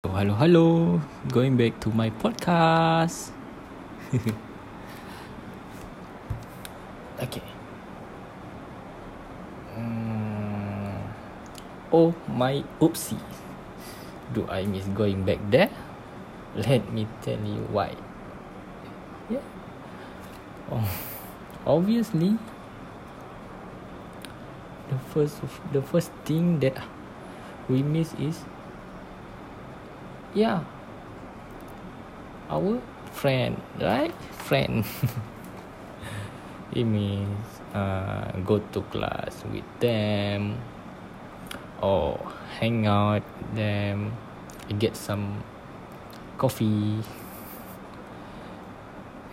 Oh, hello, hello. Going back to my podcast. okay. Mm, oh my oopsie. Do I miss going back there? Let me tell you why. Yeah. Oh, obviously, the first the first thing that we miss is yeah. Our friend right? Friend. It means uh, go to class with them or hang out with them get some coffee.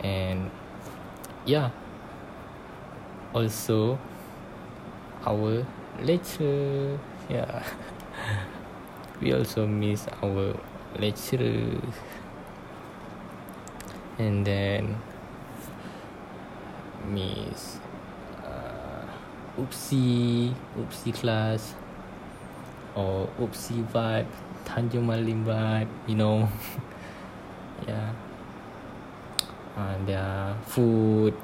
And yeah. Also our lecture. Yeah. We also miss our lecturer and then miss uh, UPSI UPSI class or UPSI vibe tanjung malim vibe you know. Yeah. And their food.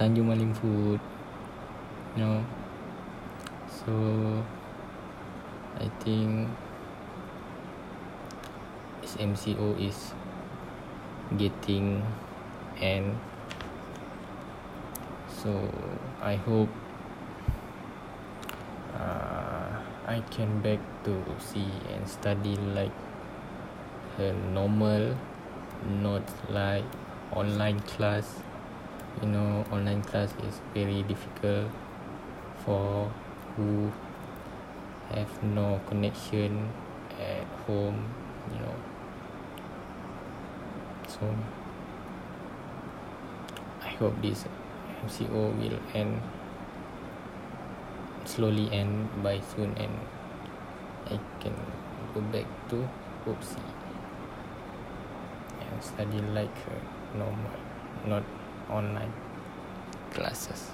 Tanjung malim food you know. So i think MCO is getting and so I hope uh, I can back to see and study like a normal not like online class. You know online class is very difficult for who have no connection at home you know so I hope this MCO will end slowly end by soon and I can go back to Oopsie study like normal not online classes